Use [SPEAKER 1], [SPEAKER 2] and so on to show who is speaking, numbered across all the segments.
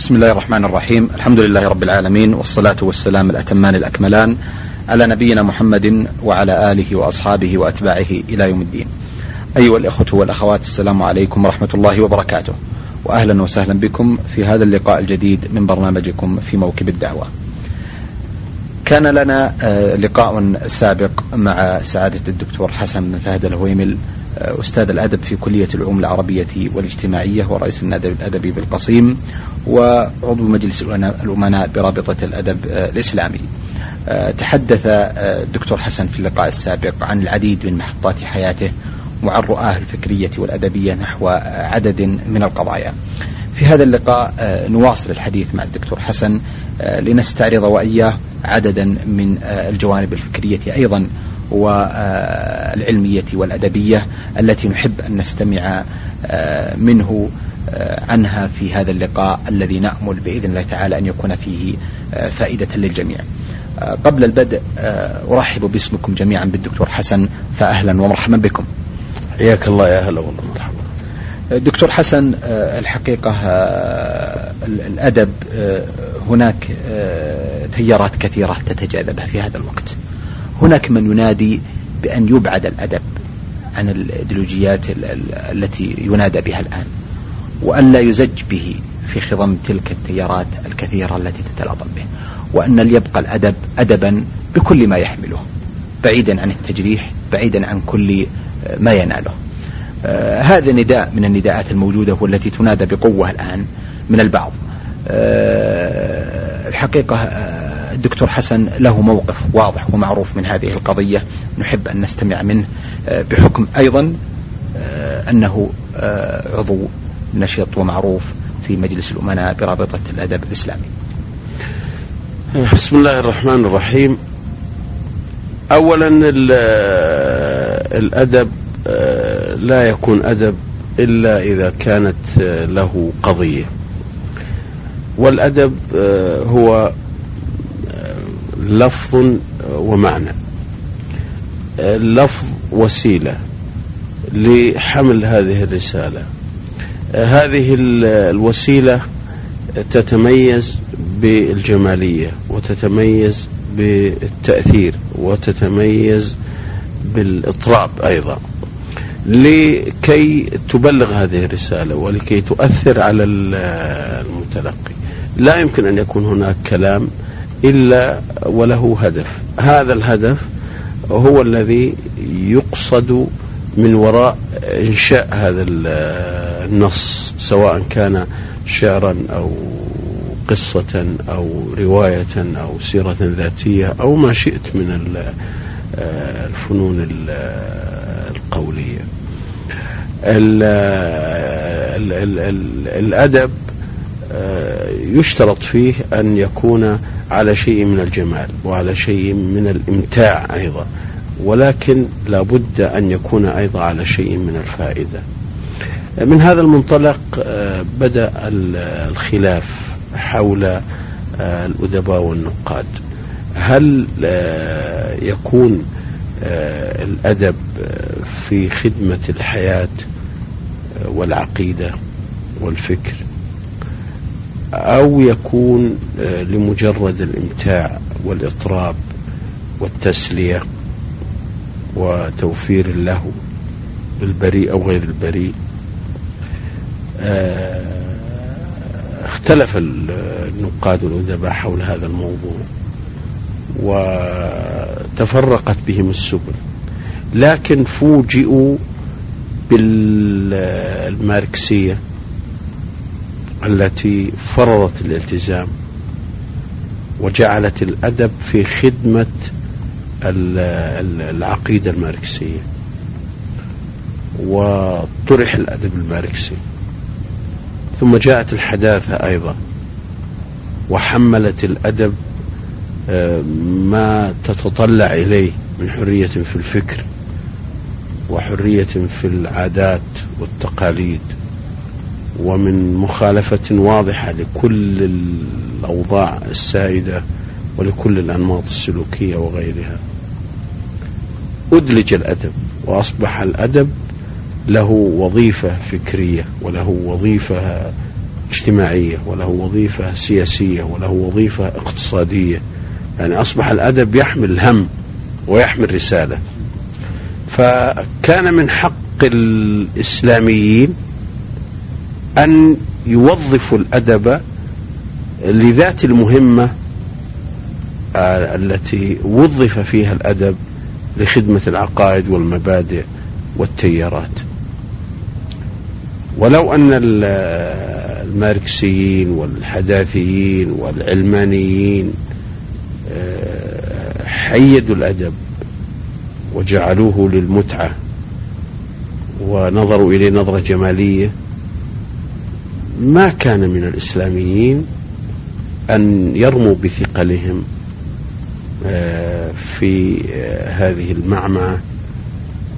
[SPEAKER 1] بسم الله الرحمن الرحيم. الحمد لله رب العالمين والصلاة والسلام الأتمان الأكملان على نبينا محمد وعلى آله وأصحابه وأتباعه إلى يوم الدين. أيها الإخوة والأخوات السلام عليكم ورحمة الله وبركاته. وأهلا وسهلا بكم في هذا اللقاء الجديد من برنامجكم في موكب الدعوة. كان لنا لقاء سابق مع سعادة الدكتور حسن بن فهد الهويمل أستاذ الأدب في كلية العلوم العربية والاجتماعية ورئيس النادي الأدبي بالقصيم وعضو مجلس الأمناء برابطة الأدب الإسلامي. تحدث الدكتور حسن في اللقاء السابق عن العديد من محطات حياته وعن رؤاه الفكرية والأدبية نحو عدد من القضايا. في هذا اللقاء نواصل الحديث مع الدكتور حسن لنستعرض وإياه عددا من الجوانب الفكرية أيضا والعلمية والأدبية التي نحب أن نستمع منه عنها في هذا اللقاء الذي نأمل بإذن الله تعالى أن يكون فيه فائدة للجميع. قبل البدء أرحب باسمكم جميعا بالدكتور حسن فأهلا ومرحبا بكم.
[SPEAKER 2] حياك الله يا هلا والله مرحبا
[SPEAKER 1] دكتور حسن الحقيقة الأدب هناك تيارات كثيرة تتجاذبها في هذا الوقت. هناك من ينادي بأن يبعد الأدب عن الإيديولوجيات التي ينادى بها الآن وأن لا يزج به في خضم تلك التيارات الكثيرة التي تتلاطم به وأن ليبقى الأدب أدبا بكل ما يحمله بعيدا عن التجريح بعيدا عن كل ما يناله. آه هذا نداء من النداءات الموجودة والتي تنادى بقوة الآن من البعض. آه الحقيقة آه الدكتور حسن له موقف واضح ومعروف من هذه القضية نحب أن نستمع منه آه بحكم أيضا آه أنه آه عضو نشط ومعروف في مجلس الأمناء برابطة الأدب الإسلامي.
[SPEAKER 2] بسم الله الرحمن الرحيم. أولا الأدب لا يكون أدب إلا إذا كانت له قضية. والأدب هو لفظ ومعنى. اللفظ وسيلة لحمل هذه الرسالة. هذه الوسيلة تتميز بالجمالية وتتميز بالتأثير وتتميز بالإطراب أيضا. لكي تبلغ هذه الرسالة ولكي تؤثر على المتلقي لا يمكن أن يكون هناك كلام إلا وله هدف. هذا الهدف هو الذي يقصد من وراء إنشاء هذا النص سواء كان شعرا أو قصة أو رواية أو سيرة ذاتية أو ما شئت من الفنون القولية. الأدب يشترط فيه أن يكون على شيء من الجمال وعلى شيء من الإمتاع أيضا ولكن لابد أن يكون أيضا على شيء من الفائدة. من هذا المنطلق بدأ الخلاف حول الأدباء والنقاد. هل يكون الأدب في خدمة الحياة والعقيدة والفكر؟ أو يكون لمجرد الإمتاع والإطراب والتسلية وتوفير اللهو البريء أو غير البريء. اختلف النقاد والأدباء حول هذا الموضوع وتفرقت بهم السبل. لكن فوجئوا بالماركسية التي فرضت الالتزام وجعلت الأدب في خدمة العقيدة الماركسية وطرح الأدب الماركسي. ثم جاءت الحداثة أيضا وحملت الأدب ما تتطلع إليه من حرية في الفكر وحرية في العادات والتقاليد. ومن مخالفة واضحة لكل الأوضاع السائدة ولكل الأنماط السلوكية وغيرها. أدلج الأدب وأصبح الأدب له وظيفة فكرية وله وظيفة اجتماعية وله وظيفة سياسية وله وظيفة اقتصادية. يعني أصبح الأدب يحمل هم ويحمل رسالة. فكان من حق الإسلاميين أن يوظفوا الأدب لذات المهمة آه، التي وظف فيها الأدب لخدمة العقائد والمبادئ والتيارات. ولو أن الماركسيين والحداثيين والعلمانيين آه، حيدوا الأدب وجعلوه للمتعة ونظروا إليه نظرة جمالية ما كان من الإسلاميين أن يرموا بثقلهم آه، في آه، هذه المعمعة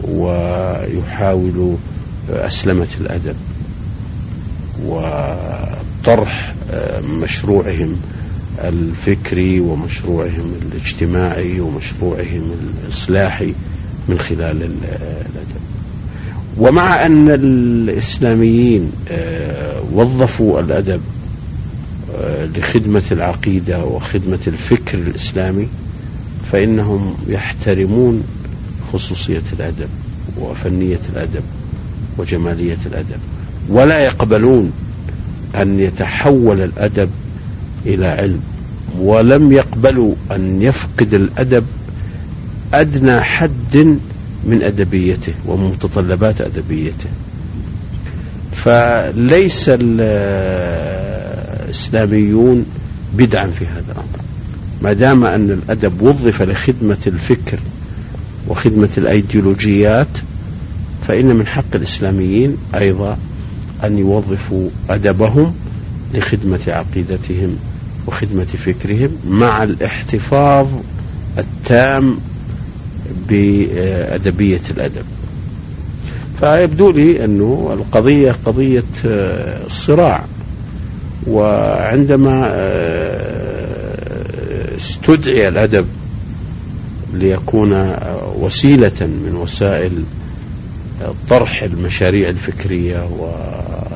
[SPEAKER 2] ويحاولوا أسلمة الأدب وطرح آه، مشروعهم الفكري ومشروعهم الاجتماعي ومشروعهم الإصلاحي من خلال الأدب. ومع أن الإسلاميين وظفوا الأدب لخدمة العقيدة وخدمة الفكر الإسلامي فإنهم يحترمون خصوصية الأدب وفنية الأدب وجمالية الأدب. ولا يقبلون أن يتحول الأدب إلى علم. ولم يقبلوا أن يفقد الأدب أدنى حد من أدبيته ومتطلبات أدبيته. فليس الإسلاميون بدعا في هذا الأمر. ما دام أن الأدب وظف لخدمة الفكر وخدمة الأيديولوجيات فإن من حق الإسلاميين أيضا أن يوظفوا أدبهم لخدمة عقيدتهم وخدمة فكرهم مع الاحتفاظ التام بأدبية الأدب. فيبدو لي أنه القضية قضية صراع. وعندما استدعي الأدب ليكون وسيلة من وسائل طرح المشاريع الفكرية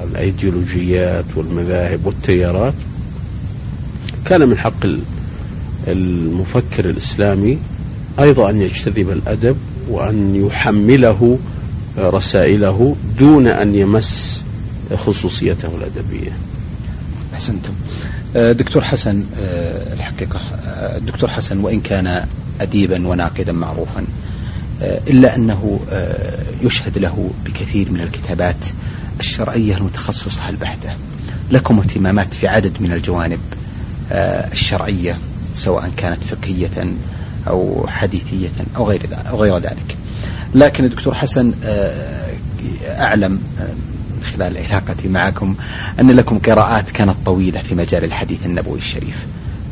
[SPEAKER 2] والأيديولوجيات والمذاهب والتيارات كان من حق المفكر الإسلامي أيضا أن يجتذب الأدب وأن يحمله رسائله دون أن يمس خصوصيته الأدبية.
[SPEAKER 1] أحسنتم. آه، دكتور حسن آه، الحقيقة آه، الدكتور حسن وإن كان أديبا وناقدا معروفا إلا أنه يشهد له بكثير من الكتابات الشرعية المتخصصة البحتة. لكم اهتمامات في عدد من الجوانب الشرعية سواء كانت فقهية أو حديثية أو غير أو غير ذلك. لكن الدكتور حسن أعلم خلال علاقتي معكم أن لكم قراءات كانت طويلة في مجال الحديث النبوي الشريف.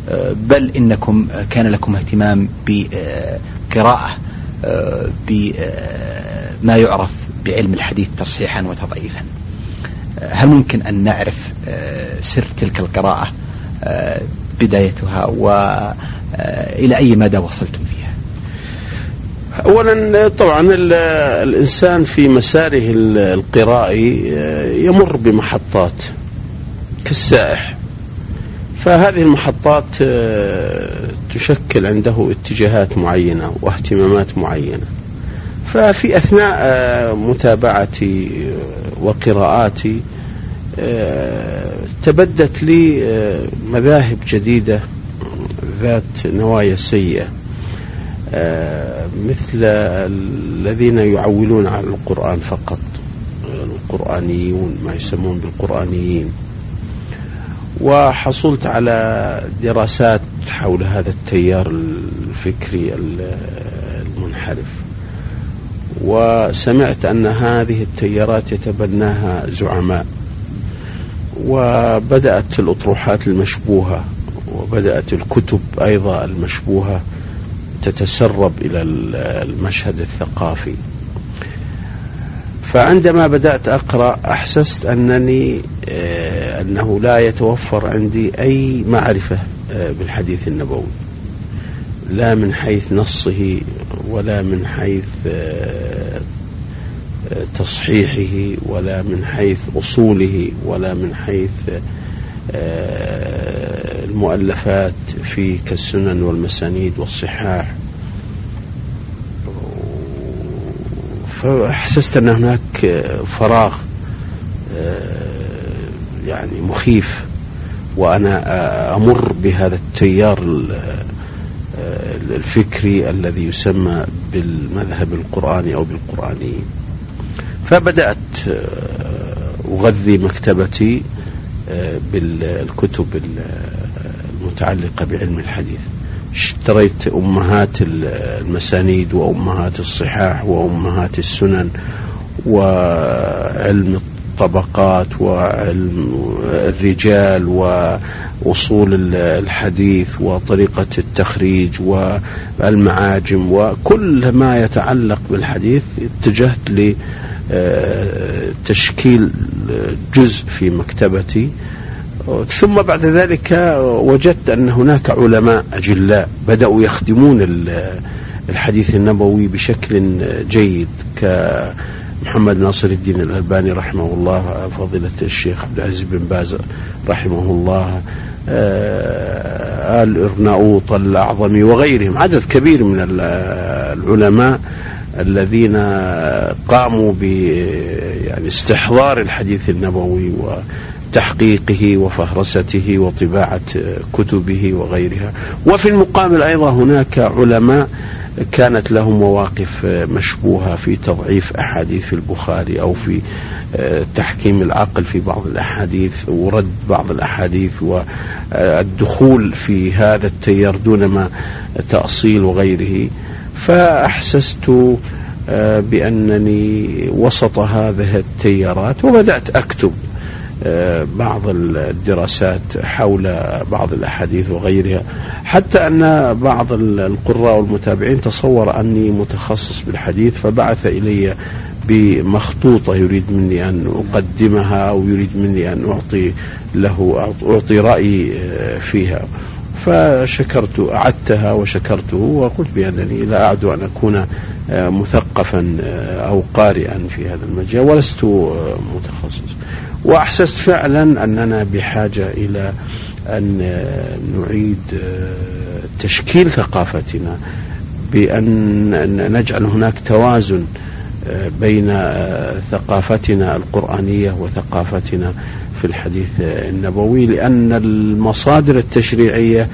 [SPEAKER 1] أه، بل إنكم كان لكم اهتمام بقراءة بما يعرف بعلم الحديث تصحيحا وتضعيفا. هل ممكن أن نعرف سر تلك القراءة بدايتها؟ وإلى أي مدى وصلتم فيها؟
[SPEAKER 2] اولا طبعا الإنسان في مساره القرائي يمر بمحطات كالسائح. فهذه المحطات آه، تشكل عنده اتجاهات معينة واهتمامات معينة. ففي أثناء آه، متابعتي وقراءاتي آه، تبدت لي مذاهب جديدة ذات نوايا سيئة. مثل الذين يعولون على القرآن فقط. القرآنيون ما يسمون بالقرآنيين. وحصلت على دراسات حول هذا التيار الفكري المنحرف. وسمعت أن هذه التيارات يتبناها زعماء. وبدأت الأطروحات المشبوهة. وبدأت الكتب أيضا المشبوهة تتسرب إلى المشهد الثقافي. فعندما بدأت أقرأ أحسست أنني آه، أنه لا يتوفر عندي أي معرفة آه، بالحديث النبوي. لا من حيث نصه ولا من حيث آه، تصحيحه ولا من حيث أصوله ولا من حيث المؤلفات في كالسنن والمسانيد والصحاح. فحسست أن هناك فراغ يعني مخيف وأنا أمر بهذا التيار الفكري الذي يسمى بالمذهب القرآني أو بالقرآنيين فبدأت أغذي مكتبتي بالكتب المتعلقة بعلم الحديث. اشتريت أمهات المسانيد وأمهات الصحاح وأمهات السنن وعلم الطبقات وعلم الرجال وأصول الحديث وطريقة التخريج والمعاجم وكل ما يتعلق بالحديث اتجهت لتشكيل جزء في مكتبتي ثم بعد ذلك وجدت أن هناك علماء أجلاء بدأوا يخدمون الحديث النبوي بشكل جيد كمحمد ناصر الدين الألباني رحمه الله فضيلة الشيخ عبد العزيز بن باز رحمه الله آل إرناؤوط الأعظمي وغيرهم عدد كبير من العلماء الذين قاموا ب يعني استحضار الحديث النبوي و تحقيقه وفهرسته وطباعة كتبه وغيرها. وفي المقابل أيضا هناك علماء كانت لهم مواقف مشبوهة في تضعيف أحاديث في البخاري أو في تحكيم العقل في بعض الأحاديث ورد بعض الأحاديث والدخول في هذا التيار دون ما تأصيل وغيره. فأحسست بأنني وسط هذه التيارات وبدأت أكتب. بعض الدراسات حول بعض الأحاديث وغيرها حتى أن بعض القراء والمتابعين تصور أني متخصص بالحديث فبعث إلي بمخطوطة يريد مني أن أقدمها أو يريد مني أن أعطي له أعطي رأيي فيها. فشكرت أعدتها وشكرته وقلت بأنني لا أعد أن أكون مثقفا أو قارئا في هذا المجال ولست متخصص. وأحسست فعلا أننا بحاجة إلى أن نعيد تشكيل ثقافتنا بأن نجعل هناك توازن بين ثقافتنا القرآنية وثقافتنا في الحديث النبوي لأن المصادر التشريعية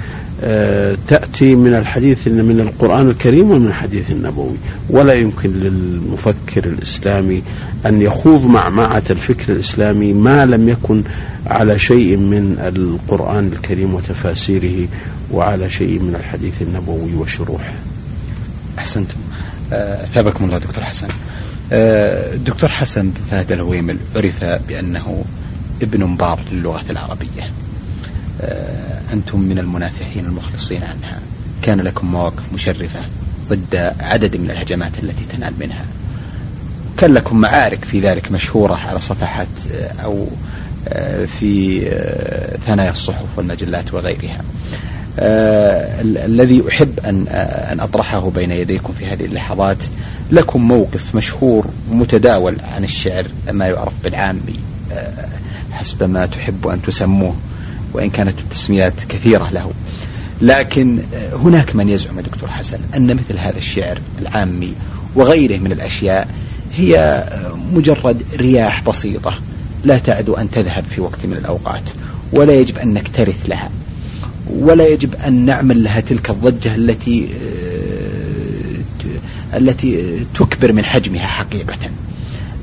[SPEAKER 2] تأتي من الحديث من القرآن الكريم ومن الحديث النبوي. ولا يمكن للمفكر الإسلامي أن يخوض معمعة الفكر الإسلامي ما لم يكن على شيء من القرآن الكريم وتفاسيره وعلى شيء من الحديث النبوي وشروحه.
[SPEAKER 1] أحسنتم. أه ثابكم الله دكتور حسن. أه دكتور حسن فهد الهويمل عرف بأنه ابن بار للغة العربية. أنتم من المنافحين المخلصين عنها. كان لكم مواقف مشرفة ضد عدد من الهجمات التي تنال منها. كان لكم معارك في ذلك مشهورة على صفحات أو في ثنايا الصحف والمجلات وغيرها. الذي أحب أن أن أطرحه بين يديكم في هذه اللحظات لكم موقف مشهور ومتداول عن الشعر ما يعرف بالعامي. حسب ما تحب أن تسموه. وإن كانت التسميات كثيرة له. لكن هناك من يزعم دكتور حسن أن مثل هذا الشعر العامي وغيره من الأشياء هي مجرد رياح بسيطة لا تعد أن تذهب في وقت من الأوقات ولا يجب أن نكترث لها ولا يجب أن نعمل لها تلك الضجة التي التي تكبر من حجمها حقيقة.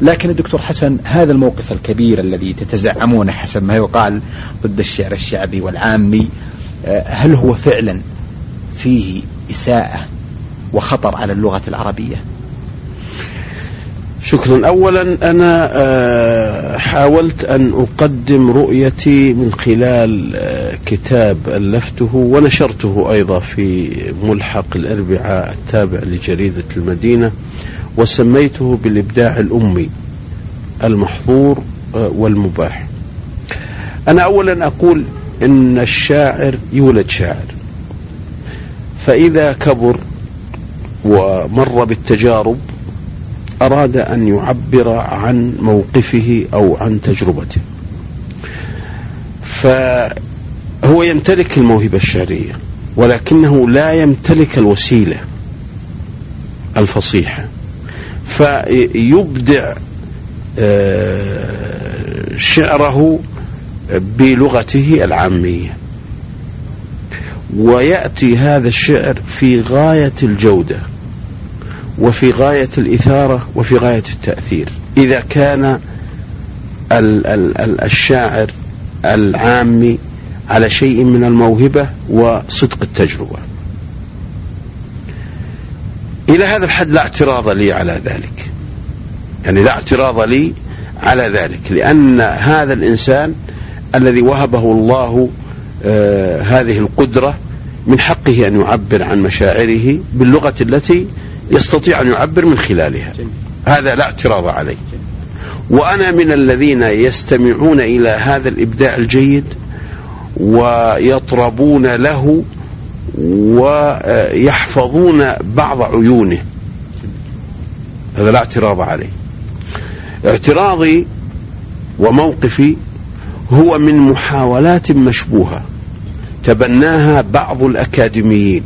[SPEAKER 1] لكن الدكتور حسن هذا الموقف الكبير الذي تتزعمونه حسب ما يقال ضد الشعر الشعبي والعامي هل هو فعلا فيه إساءة وخطر على اللغة العربية؟
[SPEAKER 2] شكرا. اولا أنا حاولت أن أقدم رؤيتي من خلال كتاب ألفته ونشرته أيضا في ملحق الأربعاء التابع لجريدة المدينة. وسميته بالإبداع الأمي المحظور والمباح. أنا اولا أقول إن الشاعر يولد شاعر. فإذا كبر ومر بالتجارب أراد أن يعبر عن موقفه أو عن تجربته. فهو يمتلك الموهبة الشعرية ولكنه لا يمتلك الوسيلة الفصيحة. فيبدع آه، شعره بلغته العامية. ويأتي هذا الشعر في غاية الجودة وفي غاية الإثارة وفي غاية التأثير. إذا كان الشاعر العامي على شيء من الموهبة وصدق التجربة. إلى هذا الحد لا اعتراض لي على ذلك. يعني لا اعتراض لي على ذلك. لأن هذا الإنسان الذي وهبه الله آه هذه القدرة من حقه أن يعبر عن مشاعره باللغة التي يستطيع أن يعبر من خلالها. هذا لا اعتراض عليه. وأنا من الذين يستمعون إلى هذا الإبداع الجيد ويطربون له ويحفظون بعض عيونه. هذا لا اعتراض عليه. اعتراضي وموقفي هو من محاولات مشبوهة تبناها بعض الأكاديميين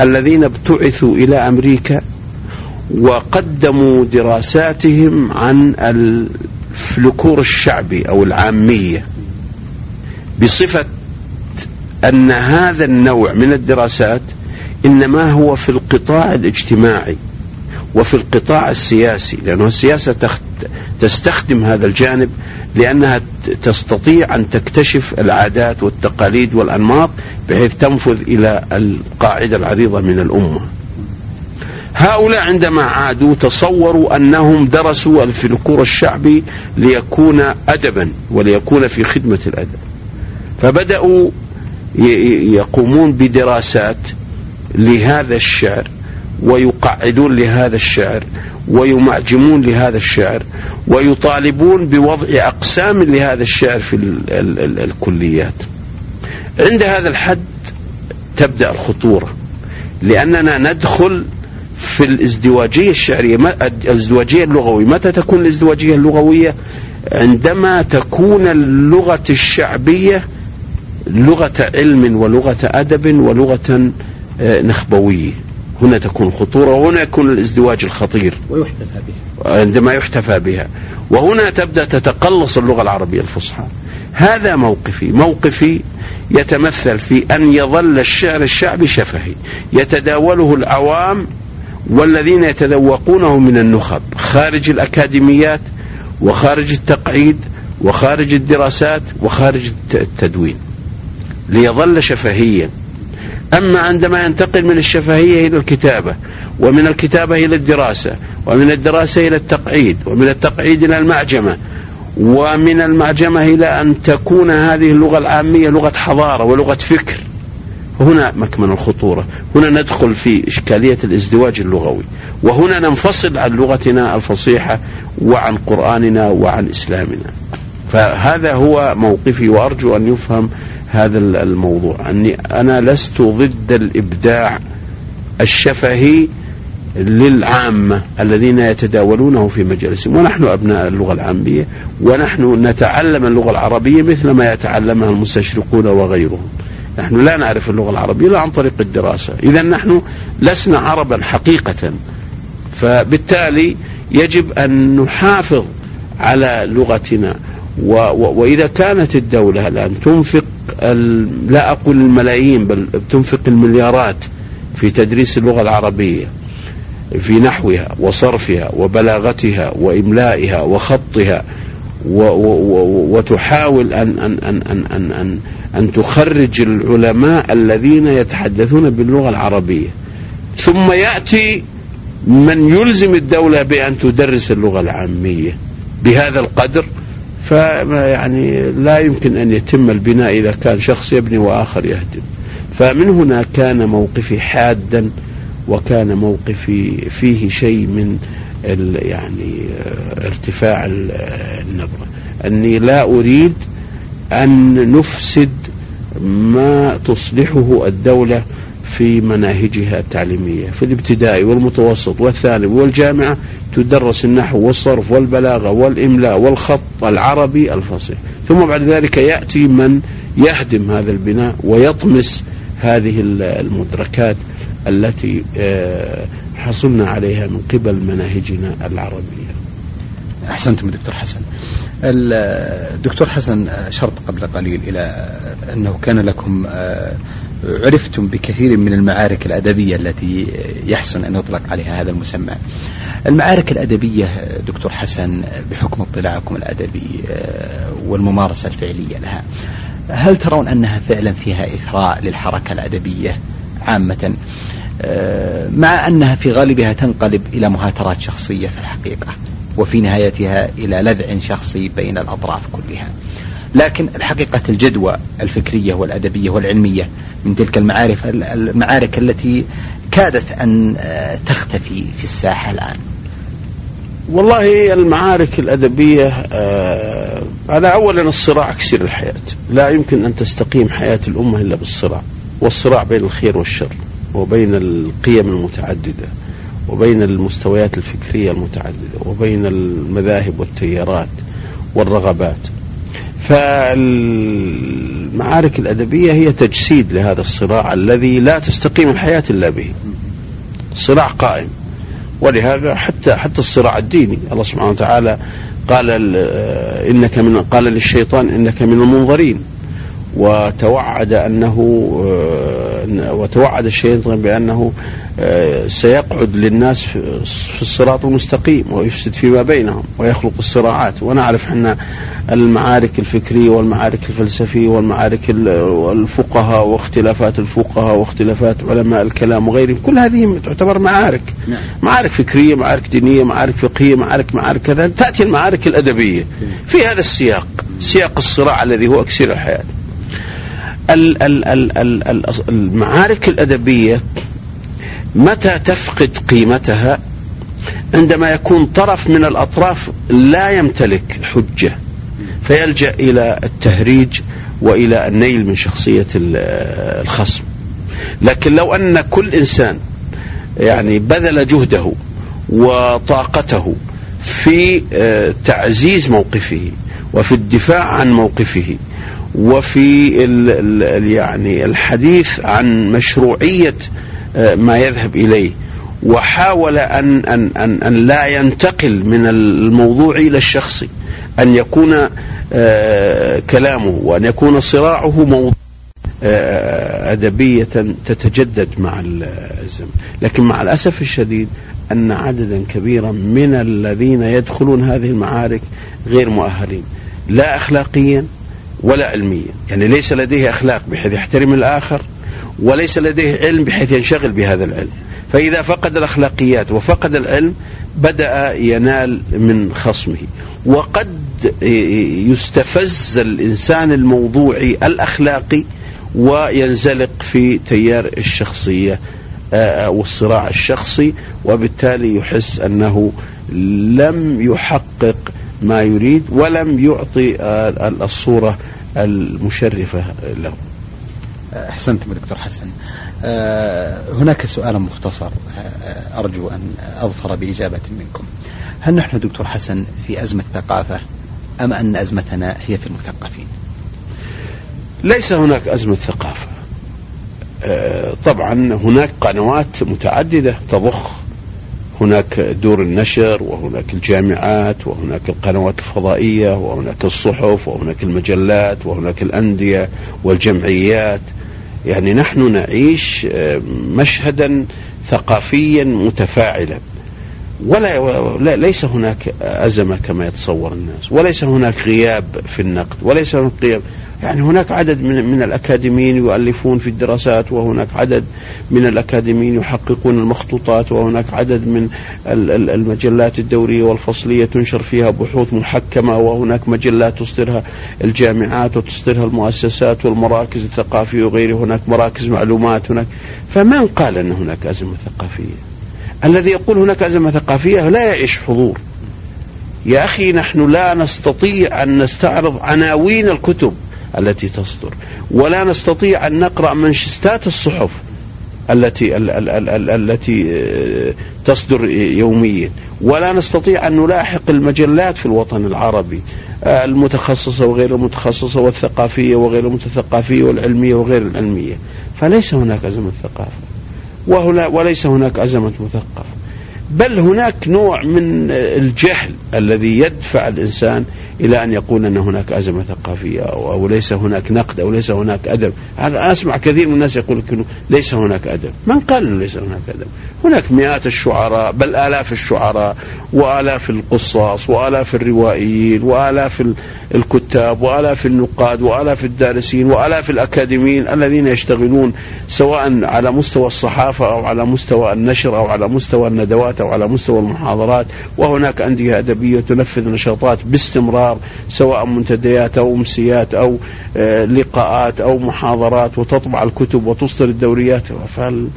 [SPEAKER 2] الذين ابتعثوا إلى أمريكا وقدموا دراساتهم عن الفلكور الشعبي أو العامية بصفة أن هذا النوع من الدراسات إنما هو في القطاع الاجتماعي وفي القطاع السياسي لأنه السياسة تستخدم هذا الجانب لأنها تستطيع أن تكتشف العادات والتقاليد والأنماط بحيث تنفذ إلى القاعدة العريضة من الأمة. هؤلاء عندما عادوا تصوروا أنهم درسوا الفلكور الشعبي ليكون أدبا وليكون في خدمة الأدب. فبدأوا يقومون بدراسات لهذا الشعر ويقعدون لهذا الشعر ويمعجمون لهذا الشعر ويطالبون بوضع أقسام لهذا الشعر في ال ال ال الكليات. عند هذا الحد تبدأ الخطورة لأننا ندخل في الازدواجية الشعرية. الازدواجية اللغوية. متى تكون الازدواجية اللغوية؟ عندما تكون اللغة الشعبية لغة علم ولغة أدب ولغة آه، نخبوية هنا تكون الخطورة وهنا يكون الازدواج الخطير.
[SPEAKER 1] ويحتفى بها.
[SPEAKER 2] عندما يحتفى بها. وهنا تبدأ تتقلص اللغة العربية الفصحى. هذا موقفي. موقفي يتمثل في أن يظل الشعر الشعبي شفهي. يتداوله العوام والذين يتذوقونه من النخب. خارج الأكاديميات وخارج التقعيد وخارج الدراسات وخارج التدوين. ليظل شفهيا. أما عندما ينتقل من الشفهية إلى الكتابة ومن الكتابة إلى الدراسة ومن الدراسة إلى التقعيد ومن التقعيد إلى المعجمة ومن المعجمة إلى أن تكون هذه اللغة العامية لغة حضارة ولغة فكر. هنا مكمن الخطورة. هنا ندخل في إشكالية الازدواج اللغوي. وهنا ننفصل عن لغتنا الفصيحة وعن قرآننا وعن إسلامنا. فهذا هو موقفي وأرجو أن يفهم هذا الموضوع. أني أنا لست ضد الإبداع الشفهي للعامة الذين يتداولونه في مجالسهم ونحن أبناء اللغة العامية ونحن نتعلم اللغة العربية مثل ما يتعلمها المستشرقون وغيرهم. نحن لا نعرف اللغة العربية إلا عن طريق الدراسة. إذا نحن لسنا عربا حقيقة. فبالتالي يجب أن نحافظ على لغتنا. و و وإذا كانت الدولة الآن تنفق لا أقول الملايين بل تنفق المليارات في تدريس اللغة العربية في نحوها وصرفها وبلاغتها وإملائها وخطها وتحاول أن أن أن أن أن أن, أن تخرج العلماء الذين يتحدثون باللغة العربية. ثم يأتي من يلزم الدولة بأن تدرس اللغة العامية بهذا القدر. فيعني لا يمكن أن يتم البناء إذا كان شخص يبني وآخر يهدم. فمن هنا كان موقفي حادا وكان موقفي فيه شيء من يعني ارتفاع النبرة. أني لا أريد أن نفسد ما تصلحه الدولة في مناهجها التعليمية في الابتدائي والمتوسط والثانوي والجامعة تدرس النحو والصرف والبلاغة والإملاء والخط العربي الفصيح. ثم بعد ذلك يأتي من يهدم هذا البناء ويطمس هذه المدركات التي آه، حصلنا عليها من قبل مناهجنا العربية.
[SPEAKER 1] أحسنتم دكتور حسن. الدكتور حسن شرط قبل قليل إلى أنه كان لكم آه، عرفتم بكثير من المعارك الأدبية التي يحسن أن يطلق عليها هذا المسمى. المعارك الأدبية دكتور حسن بحكم اطلاعكم الأدبي آه، والممارسة الفعلية لها هل ترون أنها فعلا فيها إثراء للحركة الأدبية عامة؟ آه، مع أنها في غالبها تنقلب إلى مهاترات شخصية في الحقيقة وفي نهايتها إلى لذع شخصي بين الأطراف كلها. لكن الحقيقة الجدوى الفكرية والأدبية والعلمية من تلك المعارف المعارك التي كادت أن آه، تختفي في الساحة الآن.
[SPEAKER 2] والله المعارك الأدبية آه على أولا الصراع كسير الحياة. لا يمكن أن تستقيم حياة الأمة إلا بالصراع والصراع بين الخير والشر وبين القيم المتعددة وبين المستويات الفكرية المتعددة وبين المذاهب والتيارات والرغبات. فالمعارك الأدبية هي تجسيد لهذا الصراع الذي لا تستقيم الحياة إلا به. صراع قائم. ولهذا حتى حتى الصراع الديني. الله سبحانه وتعالى قال إنك من قال للشيطان إنك من المنظرين. وتوعد أنه آه، وتوعد الشيطان بأنه آه، سيقعد للناس في الصراط المستقيم ويفسد فيما بينهم ويخلق الصراعات. ونعرف إحنا المعارك الفكرية والمعارك الفلسفية والمعارك الفقهاء واختلافات الفقهاء واختلافات علماء الكلام وغيرهم كل هذه تعتبر معارك. نعم. معارك فكرية معارك دينية معارك فقهية معارك معارك كذا تأتي المعارك الأدبية. في هذا السياق سياق الصراع الذي هو أكسير الحياة. المعارك الأدبية متى تفقد قيمتها؟ عندما يكون طرف من الأطراف لا يمتلك حجه فيلجأ إلى التهريج وإلى النيل من شخصية الخصم. لكن لو أن كل إنسان يعني بذل جهده وطاقته في آه، تعزيز موقفه وفي الدفاع عن موقفه وفي ال يعني الحديث عن مشروعية آه، ما يذهب إليه. وحاول أن أن أن أن لا ينتقل من الموضوع إلى الشخصي أن يكون آه، كلامه وأن يكون صراعه موضوع آه، أدبية تتجدد مع الزمن. لكن مع الأسف الشديد أن عددا كبيرا من الذين يدخلون هذه المعارك غير مؤهلين لا أخلاقيا ولا علميا يعني ليس لديه أخلاق بحيث يحترم الآخر وليس لديه علم بحيث ينشغل بهذا العلم. فإذا فقد الأخلاقيات وفقد العلم بدأ ينال من خصمه. وقد يستفز الإنسان الموضوعي الأخلاقي وينزلق في تيار الشخصية والصراع الشخصي وبالتالي يحس أنه لم يحقق ما يريد ولم يعطي الصورة المشرفة له.
[SPEAKER 1] أحسنتم دكتور حسن. آه، هناك سؤال مختصر آه، أرجو أن أظفر بإجابة منكم. هل نحن دكتور حسن في أزمة ثقافة أم أن أزمتنا هي في المثقفين؟
[SPEAKER 2] ليس هناك أزمة ثقافة. آه، طبعا هناك قنوات متعددة تضخ هناك دور النشر وهناك الجامعات وهناك القنوات الفضائية وهناك الصحف وهناك المجلات وهناك الأندية والجمعيات. يعني نحن نعيش آه، مشهدا ثقافيا متفاعلا. ولا ليس هناك أزمة كما يتصور الناس وليس هناك غياب في النقد وليس هناك غياب. يعني هناك عدد من من الأكاديميين يؤلفون في الدراسات وهناك عدد من الأكاديميين يحققون المخطوطات وهناك عدد من المجلات الدورية والفصلية تنشر فيها بحوث محكمة وهناك مجلات تصدرها الجامعات وتصدرها المؤسسات والمراكز الثقافية وغيرها. هناك مراكز معلومات هناك فمن قال أن هناك أزمة ثقافية؟ الذي يقول هناك أزمة ثقافية لا يعيش حضور. يا أخي نحن لا نستطيع أن نستعرض عناوين الكتب. التي تصدر. ولا نستطيع أن نقرأ منشستات الصحف التي التي تصدر يوميا. ولا نستطيع أن نلاحق المجلات في الوطن العربي المتخصصة وغير المتخصصة والثقافية وغير المتثقفية والعلمية وغير العلمية. فليس هناك أزمة ثقافة. وليس هناك أزمة مثقف بل هناك نوع من الجهل الذي يدفع الإنسان إلى أن يقول أن هناك أزمة ثقافية أو, أو ليس هناك نقد أو ليس هناك أدب، أنا أسمع كثير من الناس يقول ليس هناك أدب، من قال إنه ليس هناك أدب؟ هناك مئات الشعراء بل آلاف الشعراء وآلاف القصاص وآلاف الروائيين وآلاف الكتاب وآلاف النقاد وآلاف الدارسين وآلاف الأكاديميين الذين يشتغلون سواء على مستوى الصحافة أو على مستوى النشر أو على مستوى الندوات أو على مستوى المحاضرات. وهناك أندية أدبية تنفذ نشاطات باستمرار سواء منتديات أو أمسيات أو آه، لقاءات أو محاضرات وتطبع الكتب وتصدر الدوريات. فال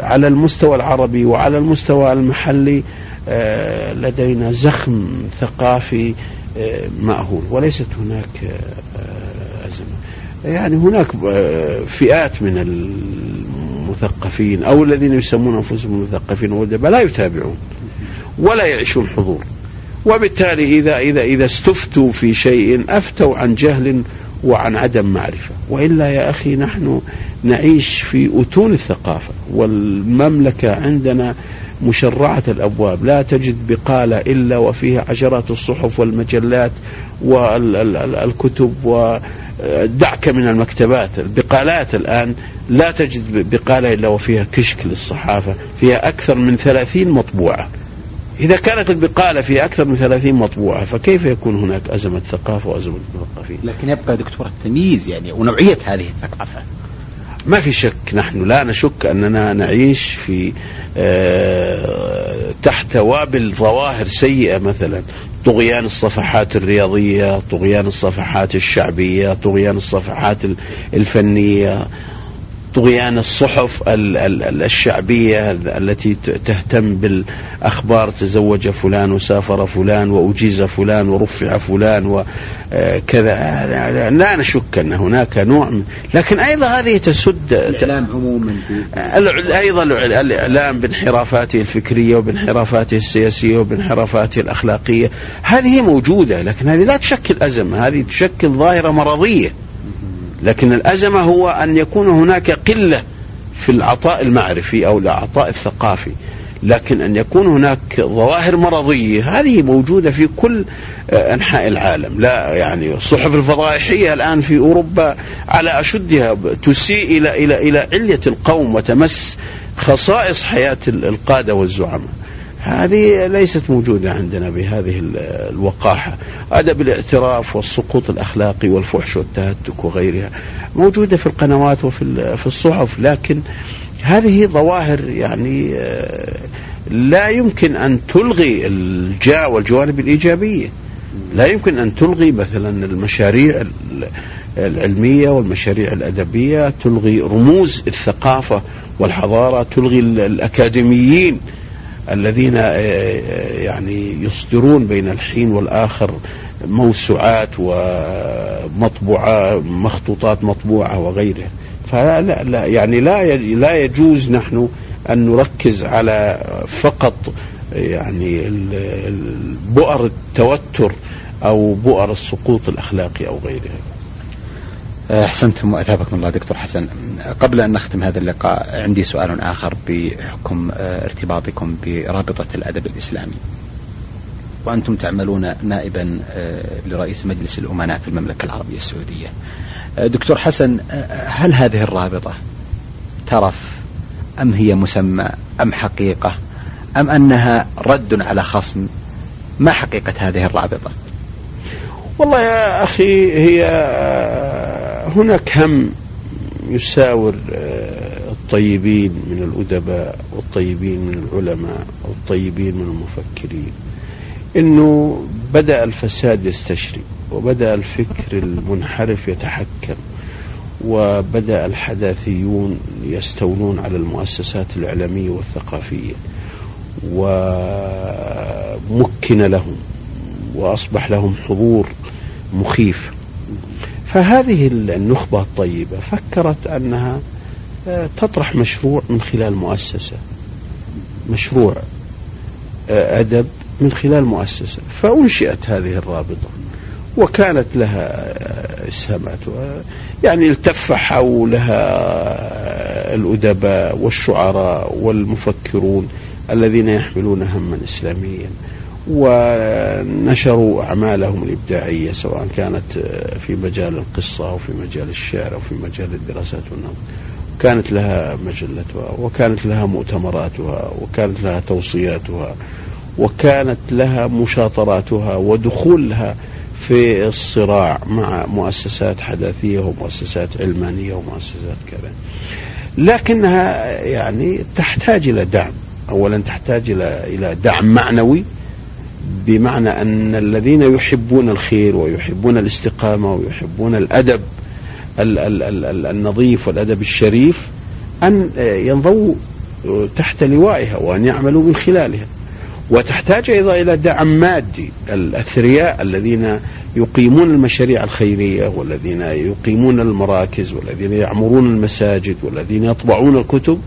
[SPEAKER 2] على المستوى العربي وعلى المستوى المحلي آه، لدينا زخم ثقافي آه، مأهول. وليست هناك آه، أزمة. يعني هناك فئات من المثقفين أو الذين يسمون أنفسهم مثقفين وأدباء لا يتابعون ولا يعيشون حضور. وبالتالي إذا إذا إذا استفتوا في شيء أفتوا عن جهل وعن عدم معرفة. وإلا يا أخي نحن نعيش في أتون الثقافة والمملكة عندنا مشرعة الأبواب. لا تجد بقالة إلا وفيها عشرات الصحف والمجلات والكتب ودعك من المكتبات. البقالات الآن لا تجد بقالة إلا وفيها كشك للصحافة فيها أكثر من ثلاثين مطبوعة. إذا كانت البقالة في أكثر من ثلاثين مطبوعة فكيف يكون هناك أزمة ثقافة وأزمة مثقفين
[SPEAKER 1] لكن يبقى دكتور التمييز يعني ونوعية هذه الثقافة.
[SPEAKER 2] ما في شك نحن لا نشك أننا نعيش في آه تحت وابل ظواهر سيئة مثلا. طغيان الصفحات الرياضية طغيان الصفحات الشعبية طغيان الصفحات الفنية. طغيان الصحف الشعبية التي تهتم بالأخبار تزوج فلان وسافر فلان وأجيز فلان ورفع فلان وكذا لا نشك أن هناك نوع من لكن أيضا هذه تسد
[SPEAKER 1] الإعلام عموما
[SPEAKER 2] أيضا الإعلام بانحرافاته الفكرية وبانحرافاته السياسية وبانحرافاته الأخلاقية. هذه موجودة لكن هذه لا تشكل أزمة هذه تشكل ظاهرة مرضية. لكن الأزمة هو أن يكون هناك قلة في العطاء المعرفي أو العطاء الثقافي. لكن أن يكون هناك ظواهر مرضية هذه موجودة في كل آه، أنحاء العالم. لا يعني الصحف الفضائحية الآن في أوروبا على أشدها تسيء إلى إلى إلى علية القوم وتمس خصائص حياة القادة والزعماء. هذه ليست موجودة عندنا بهذه الوقاحة. أدب الاعتراف والسقوط الأخلاقي والفحش والتهتك وغيرها موجودة في القنوات وفي في الصحف لكن هذه ظواهر يعني آه، لا يمكن أن تلغي الجاء والجوانب الإيجابية. لا يمكن أن تلغي مثلا المشاريع العلمية والمشاريع الأدبية تلغي رموز الثقافة والحضارة تلغي الأكاديميين. الذين آه، آه، يعني يصدرون بين الحين والآخر موسوعات ومطبوعة مخطوطات مطبوعة وغيرها. فلا لا, لا يعني لا لا يجوز نحن أن نركز على فقط يعني بؤر التوتر أو بؤر السقوط الأخلاقي أو غيرها.
[SPEAKER 1] أحسنتم وأثابكم الله دكتور حسن. قبل أن نختم هذا اللقاء عندي سؤال آخر بحكم آه، ارتباطكم برابطة الأدب الإسلامي. وأنتم تعملون نائبا آه، لرئيس مجلس الأمناء في المملكة العربية السعودية. آه، دكتور حسن هل هذه الرابطة ترف أم هي مسمى أم حقيقة أم أنها رد على خصم؟ ما حقيقة هذه الرابطة؟
[SPEAKER 2] والله يا أخي هي هناك هم يساور آه، الطيبين من الأدباء والطيبين من العلماء والطيبين من المفكرين. إنه بدأ الفساد يستشري وبدأ الفكر المنحرف يتحكم وبدأ الحداثيون يستولون على المؤسسات الإعلامية والثقافية. ومكن لهم وأصبح لهم حضور مخيف. فهذه النخبة الطيبة فكرت أنها آه، تطرح مشروع من خلال مؤسسة مشروع آه، أدب من خلال مؤسسة فأنشئت هذه الرابطة وكانت لها إسهامات يعني التف حولها الأدباء والشعراء والمفكرون الذين يحملون هما إسلاميا. ونشروا أعمالهم الإبداعية سواء كانت في مجال القصة أو في مجال الشعر أو في مجال الدراسات والنظر كانت لها مجلتها وكانت لها مؤتمراتها وكانت لها توصياتها وكانت لها مشاطراتها ودخولها في الصراع مع مؤسسات حداثية ومؤسسات علمانية ومؤسسات كذا. لكنها يعني تحتاج إلى دعم. أولا تحتاج إلى إلى دعم معنوي بمعنى أن الذين يحبون الخير ويحبون الاستقامة ويحبون الأدب النظيف والأدب الشريف أن ينضووا تحت لوائها وأن يعملوا من خلالها. وتحتاج أيضا إلى دعم مادي. الأثرياء الذين يقيمون المشاريع الخيرية والذين يقيمون المراكز والذين يعمرون المساجد والذين يطبعون الكتب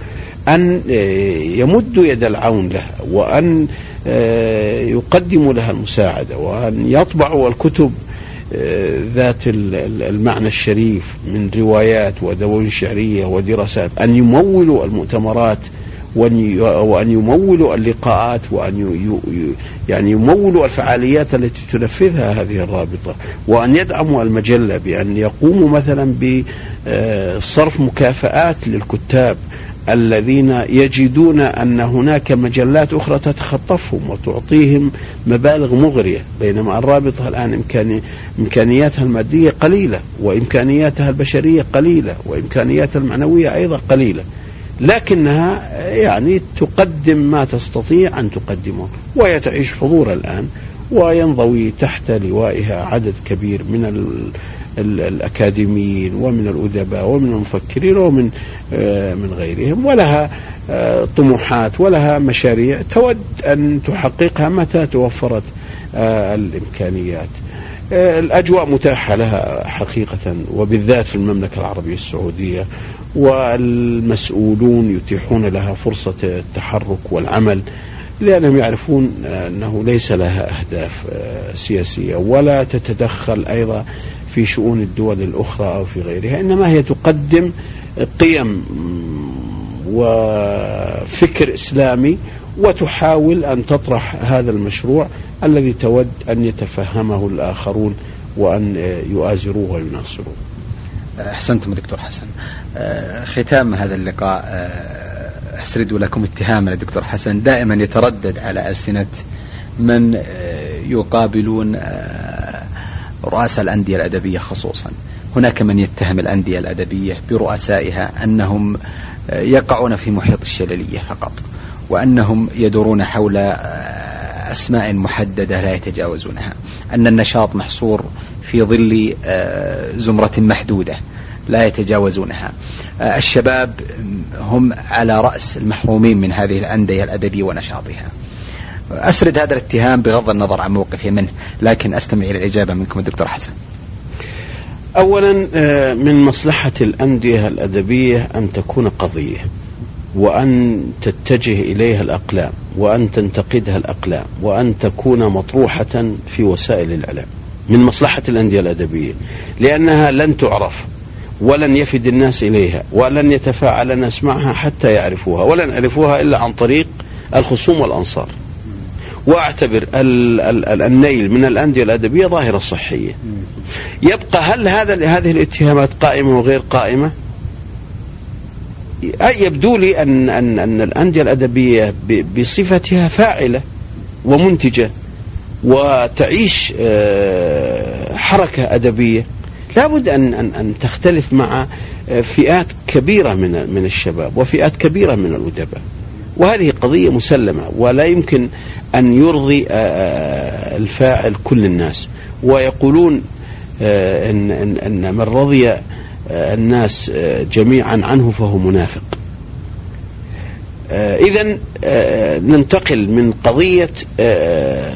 [SPEAKER 2] أن يمدوا يد العون لها وأن يقدموا لها المساعدة وأن يطبعوا الكتب ذات المعنى الشريف من روايات ودواوين شعرية ودراسات أن يمولوا المؤتمرات وأن يمولوا اللقاءات وأن يعني يمولوا الفعاليات التي تنفذها هذه الرابطة. وأن يدعموا المجلة بأن يقوموا مثلا بصرف مكافآت للكتاب الذين يجدون أن هناك مجلات أخرى تتخطفهم وتعطيهم مبالغ مغرية بينما الرابطة الآن إمكاني إمكانياتها المادية قليلة وإمكانياتها البشرية قليلة وإمكانياتها المعنوية أيضا قليلة. لكنها يعني تقدم ما تستطيع أن تقدمه وهي تعيش حضور الآن وينضوي تحت لوائها عدد كبير من الأكاديميين ومن الأدباء ومن المفكرين ومن آه، من غيرهم ولها آه، طموحات ولها مشاريع تود أن تحققها متى توفرت آه، الإمكانيات. الأجواء متاحة لها حقيقة وبالذات في المملكة العربية السعودية والمسؤولون يتيحون لها فرصة التحرك والعمل لأنهم يعرفون أنه ليس لها أهداف سياسية ولا تتدخل أيضا في شؤون الدول الأخرى أو في غيرها إنما هي تقدم قيم وفكر إسلامي وتحاول أن تطرح هذا المشروع الذي تود أن يتفهمه الآخرون وأن يؤازروه ويناصروه.
[SPEAKER 1] أحسنتم دكتور حسن. ختام هذا اللقاء. أسرد لكم اتهاما دكتور حسن. دائما يتردد على ألسنة من يقابلون رؤساء الأندية الأدبية خصوصا. هناك من يتهم الأندية الأدبية برؤسائها أنهم يقعون في محيط الشللية فقط وأنهم يدورون حول أسماء محددة لا يتجاوزونها. أن النشاط محصور في ظل زمرة محدودة لا يتجاوزونها. الشباب هم على رأس المحرومين من هذه الأندية الأدبية ونشاطها. أسرد هذا الاتهام بغض النظر عن موقفي منه لكن أستمع إلى الإجابة منكم الدكتور حسن.
[SPEAKER 2] أولا آه، من مصلحة الأندية الأدبية أن تكون قضية وأن تتجه إليها الأقلام وأن تنتقدها الأقلام وأن تكون مطروحة في وسائل الإعلام من مصلحة الأندية الأدبية لأنها لن تعرف ولن يفد الناس إليها ولن يتفاعل الناس معها حتى يعرفوها ولن يعرفوها إلا عن طريق الخصوم والأنصار. واعتبر النيل من الأندية الأدبية ظاهرة صحية. يبقى هل هذا هذه الاتهامات قائمة وغير قائمة؟ يبدو لي ان ان أن الأندية الأدبية بصفتها فاعلة ومنتجة وتعيش آه، حركة أدبية لابد ان ان أن تختلف مع آه، فئات كبيرة من من الشباب وفئات كبيرة من الأدباء. وهذه قضية مسلمة ولا يمكن أن يرضي آه، آه، الفاعل كل الناس. ويقولون آه، إن, إن, إن من رضي الناس جميعا عنه فهو منافق. إذا ننتقل من قضية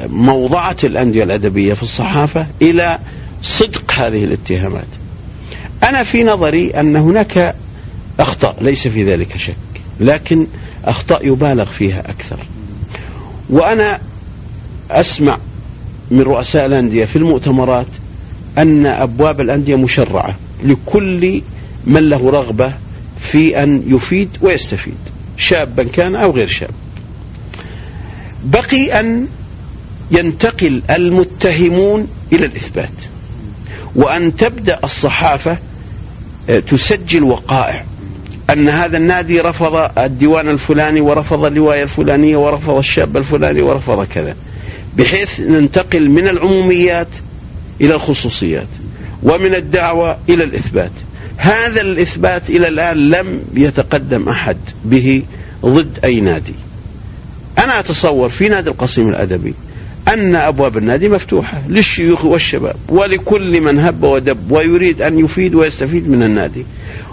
[SPEAKER 2] موضعة الأندية الأدبية في الصحافة إلى صدق هذه الاتهامات. أنا في نظري أن هناك أخطأ ليس في ذلك شك لكن أخطاء يبالغ فيها أكثر. وأنا أسمع من رؤساء الأندية في المؤتمرات أن أبواب الأندية مشرعة لكل من له رغبة في أن يفيد ويستفيد شابا كان أو غير شاب. بقي أن ينتقل المتهمون إلى الإثبات وأن تبدأ الصحافة آه، تسجل وقائع. أن هذا النادي رفض الديوان الفلاني ورفض الرواية الفلانية ورفض الشاب الفلاني ورفض كذا بحيث ننتقل من العموميات إلى الخصوصيات ومن الدعوة إلى الإثبات. هذا الإثبات إلى الآن لم يتقدم أحد به ضد أي نادي. أنا أتصور في نادي القصيم الأدبي أن أبواب النادي مفتوحة للشيوخ والشباب ولكل من هب ودب ويريد أن يفيد ويستفيد من النادي.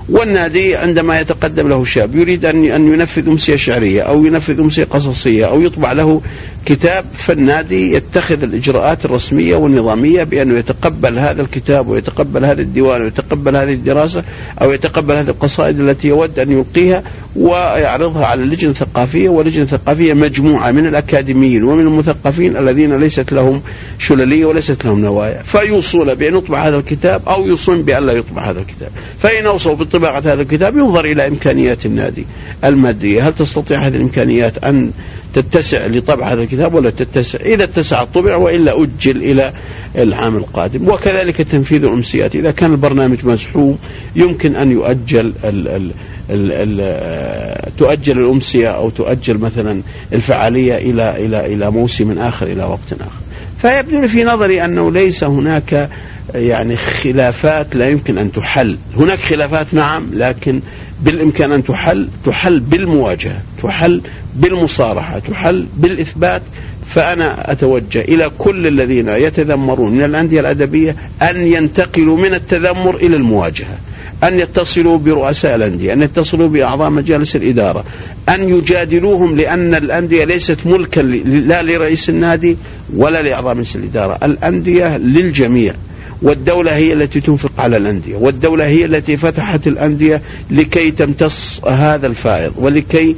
[SPEAKER 2] والنادي عندما يتقدم له شاب يريد أن ينفذ أمسية شعرية أو ينفذ أمسية قصصية أو يطبع له كتاب فالنادي يتخذ الإجراءات الرسمية والنظامية بأنه يتقبل هذا الكتاب ويتقبل هذا الديوان ويتقبل هذه الدراسة أو يتقبل هذه القصائد التي يود أن يلقيها ويعرضها على اللجنة الثقافية واللجنة الثقافية مجموعة من الأكاديميين ومن المثقفين الذين ليست لهم شللية وليست لهم نوايا. فيوصون بأن يطبع هذا الكتاب أو يوصون بأن لا يطبع هذا الكتاب. فإن أوصوا بطباعة هذا الكتاب ينظر إلى إمكانيات النادي المادية. هل تستطيع هذه الإمكانيات أن تتسع لطبع هذا الكتاب ولا تتسع؟ إذا اتسع طبع وإلا أجل إلى العام القادم. وكذلك تنفيذ الأمسيات إذا كان البرنامج مزحوم يمكن أن يؤجل ال ال ال ال تؤجل الأمسية أو تؤجل مثلا الفعالية إلى إلى إلى موسم آخر إلى وقت آخر. فيبدو في نظري أنه ليس هناك يعني خلافات لا يمكن أن تحل. هناك خلافات نعم لكن بالإمكان أن تحل تحل بالمواجهة تحل بالمصارحة تحل بالإثبات. فأنا أتوجه إلى كل الذين يتذمرون من الأندية الأدبية أن ينتقلوا من التذمر إلى المواجهة أن يتصلوا برؤساء الأندية أن يتصلوا بأعضاء مجالس الإدارة أن يجادلوهم لأن الأندية ليست ملكا لا لرئيس النادي ولا لأعضاء مجلس الإدارة. الأندية للجميع. والدولة هي التي تنفق على الأندية والدولة هي التي فتحت الأندية لكي تمتص هذا الفائض ولكي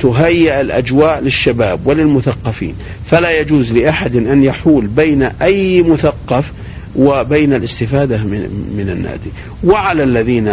[SPEAKER 2] تهيئ الأجواء للشباب وللمثقفين. فلا يجوز لأحد أن يحول بين أي مثقف وبين الاستفادة من, من النادي. وعلى الذين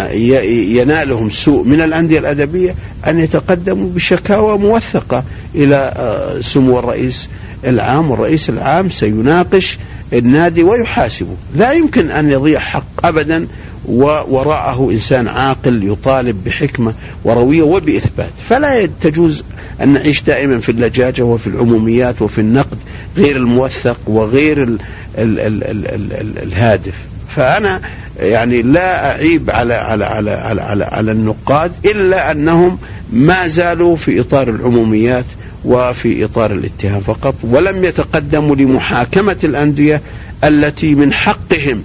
[SPEAKER 2] ينالهم سوء من الأندية الأدبية أن يتقدموا بشكاوى موثقة إلى آه، سمو الرئيس العام. والرئيس العام سيناقش النادي ويحاسبه لا يمكن أن يضيع حق أبدا ووراءه إنسان عاقل يطالب بحكمة وروية وبإثبات. فلا تجوز أن نعيش دائما في اللجاجة وفي العموميات وفي النقد غير الموثق وغير ال ال ال ال ال ال الهادف. فأنا يعني لا أعيب على على على على, على, على النقاد إلا أنهم ما زالوا في إطار العموميات وفي إطار الاتهام فقط ولم يتقدموا لمحاكمة الأندية التي من حقهم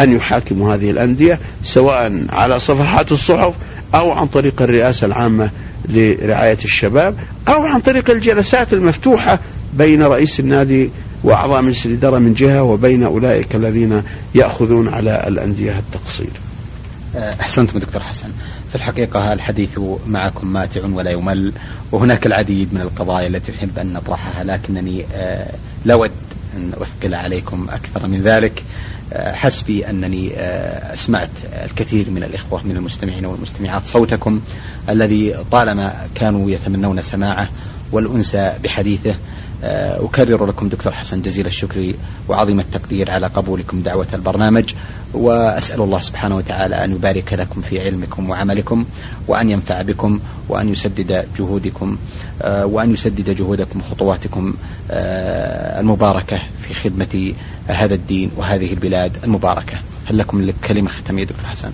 [SPEAKER 2] أن يحاكموا هذه الأندية سواء على صفحات الصحف أو عن طريق الرئاسة العامة لرعاية الشباب أو عن طريق الجلسات المفتوحة بين رئيس النادي وأعضاء مجلس الإدارة من جهة وبين أولئك الذين يأخذون على الأندية التقصير.
[SPEAKER 1] أحسنتم دكتور حسن. في الحقيقة الحديث معكم ماتع ولا يمل وهناك العديد من القضايا التي أحب أن نطرحها لكنني آه، لا أود أن أثقل عليكم أكثر من ذلك. آه، حسبي أنني آه، أسمعت الكثير من الإخوة من المستمعين والمستمعات صوتكم الذي طالما كانوا يتمنون سماعه والأنس بحديثه آه، أكرر لكم دكتور حسن جزيل الشكر وعظيم التقدير على قبولكم دعوة البرنامج وأسأل الله سبحانه وتعالى أن يبارك لكم في علمكم وعملكم وأن ينفع بكم وأن يسدد جهودكم آه، وأن يسدد جهودكم وخطواتكم آه، المباركة في خدمة هذا الدين وهذه البلاد المباركة. هل لكم كلمة ختامية دكتور حسن؟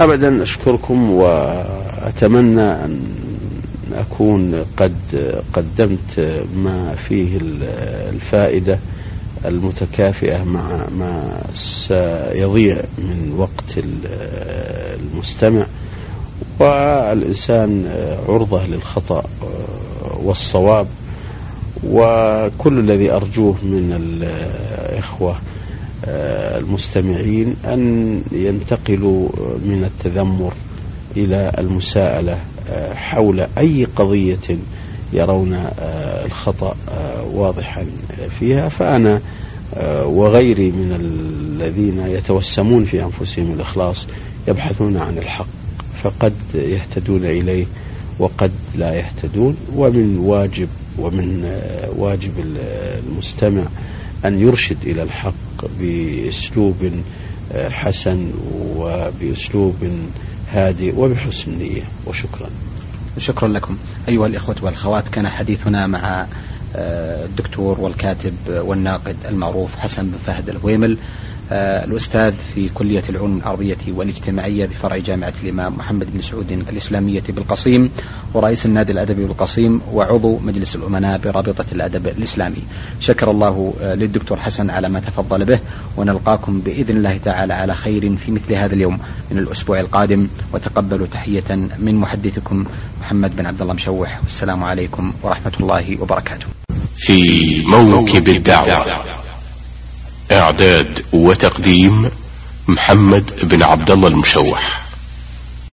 [SPEAKER 2] أبدا أشكركم وأتمنى أن أكون قد قدمت ما فيه الفائدة المتكافئة مع ما سيضيع من وقت المستمع. والإنسان عرضة للخطأ والصواب. وكل الذي أرجوه من الإخوة المستمعين أن ينتقلوا من التذمر إلى المساءلة حول أي قضية يرون الخطأ واضحا فيها. فأنا وغيري من الذين يتوسمون في أنفسهم الإخلاص يبحثون عن الحق فقد يهتدون إليه وقد لا يهتدون. ومن واجب ومن واجب المستمع أن يرشد إلى الحق بأسلوب حسن وبأسلوب هادئ وبحسن نية. وشكرا.
[SPEAKER 1] شكرا لكم. أيها الإخوة والأخوات كان حديثنا مع آه، الدكتور والكاتب والناقد المعروف حسن بن فهد الهويمل. آه، الأستاذ في كلية العلوم العربية والاجتماعية بفرع جامعة الإمام محمد بن سعود الإسلامية بالقصيم ورئيس النادي الأدبي بالقصيم وعضو مجلس الأمناء برابطة الأدب الإسلامي. شكر الله آه، للدكتور حسن على ما تفضل به ونلقاكم بإذن الله تعالى على خير في مثل هذا اليوم من الأسبوع القادم. وتقبلوا تحية من محدثكم محمد بن عبد الله مشوح. والسلام عليكم ورحمة الله وبركاته.
[SPEAKER 3] في موكب الدعوة. إعداد وتقديم محمد بن عبد الله المشوح.